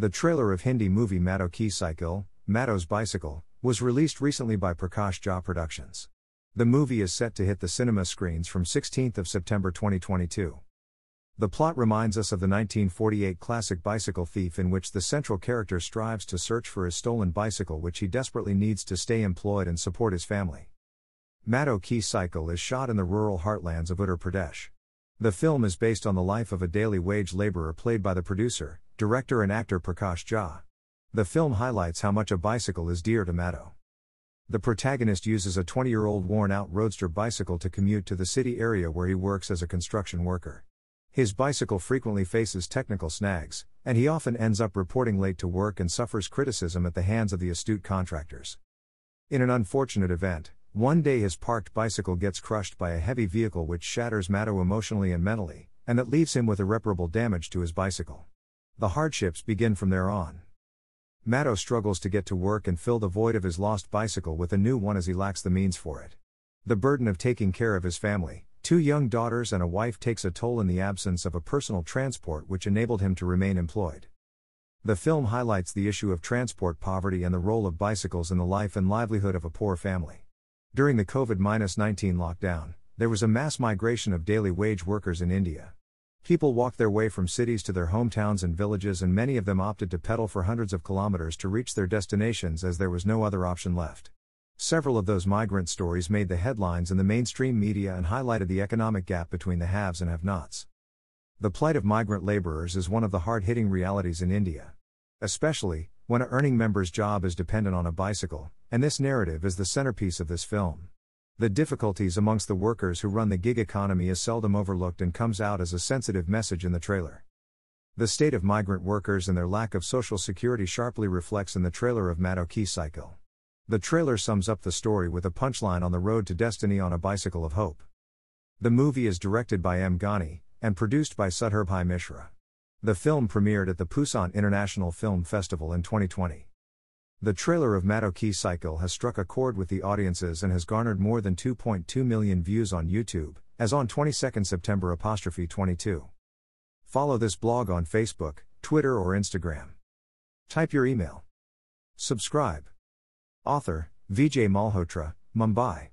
The trailer of Hindi movie Madho Ki Cycle, Madho's Bicycle, was released recently by Prakash Jha Productions. The movie is set to hit the cinema screens from 16th of September 2022. The plot reminds us of the 1948 classic Bicycle Thief in which the central character strives to search for his stolen bicycle which he desperately needs to stay employed and support his family. Madho Ki Cycle is shot in the rural heartlands of Uttar Pradesh. The film is based on the life of a daily wage laborer played by the producer, director, and actor Prakash Jha. The film highlights how much a bicycle is dear to Madho. The protagonist uses a 20 year old worn out roadster bicycle to commute to the city area where he works as a construction worker. His bicycle frequently faces technical snags, and he often ends up reporting late to work and suffers criticism at the hands of the astute contractors. In an unfortunate event, one day his parked bicycle gets crushed by a heavy vehicle which shatters Madho emotionally and mentally, and that leaves him with irreparable damage to his bicycle. The hardships begin from there on. Madho struggles to get to work and fill the void of his lost bicycle with a new one as he lacks the means for it. The burden of taking care of his family, two young daughters and a wife takes a toll in the absence of a personal transport which enabled him to remain employed. The film highlights the issue of transport poverty and the role of bicycles in the life and livelihood of a poor family. During the COVID 19 lockdown, there was a mass migration of daily wage workers in India. People walked their way from cities to their hometowns and villages, and many of them opted to pedal for hundreds of kilometers to reach their destinations as there was no other option left. Several of those migrant stories made the headlines in the mainstream media and highlighted the economic gap between the haves and have nots. The plight of migrant laborers is one of the hard hitting realities in India. Especially, when a earning member's job is dependent on a bicycle, and this narrative is the centerpiece of this film. The difficulties amongst the workers who run the gig economy is seldom overlooked and comes out as a sensitive message in the trailer. The state of migrant workers and their lack of social security sharply reflects in the trailer of Madho Ki Cycle. The trailer sums up the story with a punchline on the road to destiny on a bicycle of hope. The movie is directed by M. Ghani and produced by Sudhirbhai Mishra. The film premiered at the Pusan International Film Festival in 2020. The trailer of Madho Ki Cycle has struck a chord with the audiences and has garnered more than 2.2 million views on YouTube, as on 22 September 22. Follow this blog on Facebook, Twitter, or Instagram. Type your email. Subscribe. Author, Vijay Malhotra, Mumbai.